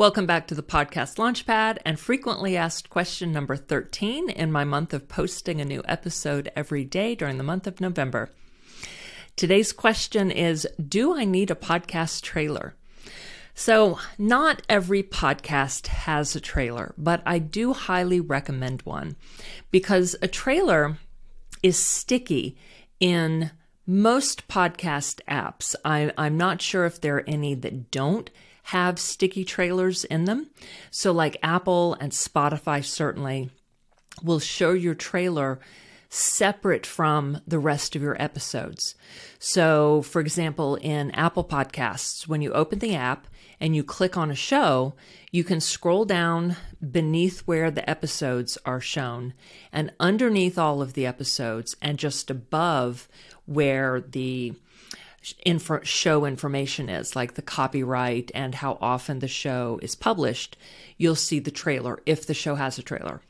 Welcome back to the podcast Launchpad and frequently asked question number 13 in my month of posting a new episode every day during the month of November. Today's question is Do I need a podcast trailer? So, not every podcast has a trailer, but I do highly recommend one because a trailer is sticky in most podcast apps. I, am not sure if there are any that don't have sticky trailers in them. So, like Apple and Spotify, certainly will show your trailer separate from the rest of your episodes. So, for example, in Apple Podcasts, when you open the app and you click on a show, you can scroll down beneath where the episodes are shown and underneath all of the episodes and just above where the info, show information is, like the copyright and how often the show is published, you'll see the trailer if the show has a trailer.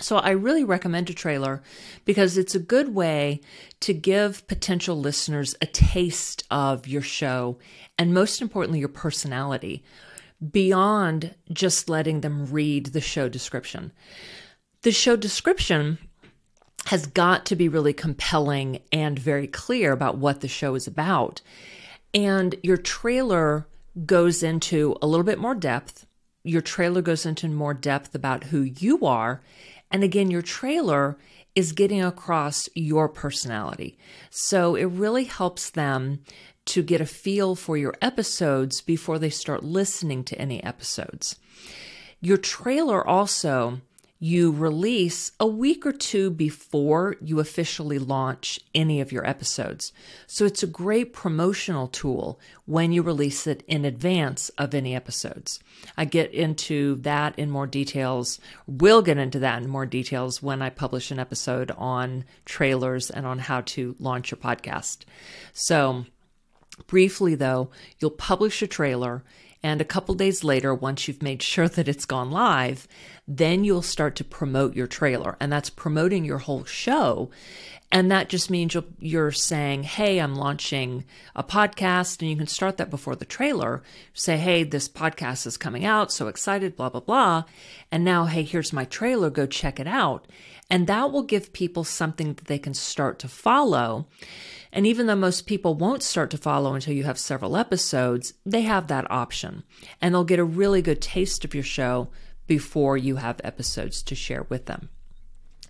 So I really recommend a trailer because it's a good way to give potential listeners a taste of your show and most importantly, your personality beyond just letting them read the show description. The show description has got to be really compelling and very clear about what the show is about. And your trailer goes into a little bit more depth. Your trailer goes into more depth about who you are. And again, your trailer is getting across your personality. So it really helps them to get a feel for your episodes before they start listening to any episodes. Your trailer also you release a week or two before you officially launch any of your episodes. So it's a great promotional tool when you release it in advance of any episodes. I get into that in more details. We'll get into that in more details when I publish an episode on trailers and on how to launch your podcast. So, briefly though, you'll publish a trailer and a couple days later, once you've made sure that it's gone live, then you'll start to promote your trailer. And that's promoting your whole show. And that just means you're, saying, Hey, I'm launching a podcast. And you can start that before the trailer. Say, Hey, this podcast is coming out. So excited, blah, blah, blah. And now, Hey, here's my trailer. Go check it out. And that will give people something that they can start to follow. And even though most people won't start to follow until you have several episodes, they have that option. And they'll get a really good taste of your show before you have episodes to share with them.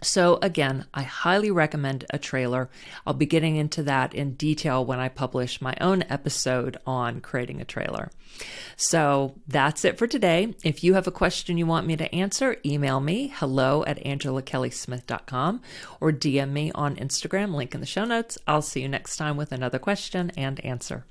So, again, I highly recommend a trailer. I'll be getting into that in detail when I publish my own episode on creating a trailer. So, that's it for today. If you have a question you want me to answer, email me hello at angelakellysmith.com or DM me on Instagram, link in the show notes. I'll see you next time with another question and answer.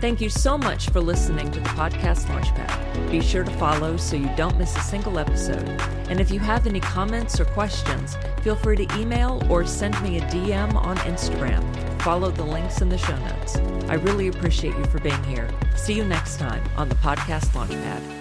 Thank you so much for listening to the podcast Launchpad. Be sure to follow so you don't miss a single episode. And if you have any comments or questions, feel free to email or send me a DM on Instagram. Follow the links in the show notes. I really appreciate you for being here. See you next time on the podcast Launchpad.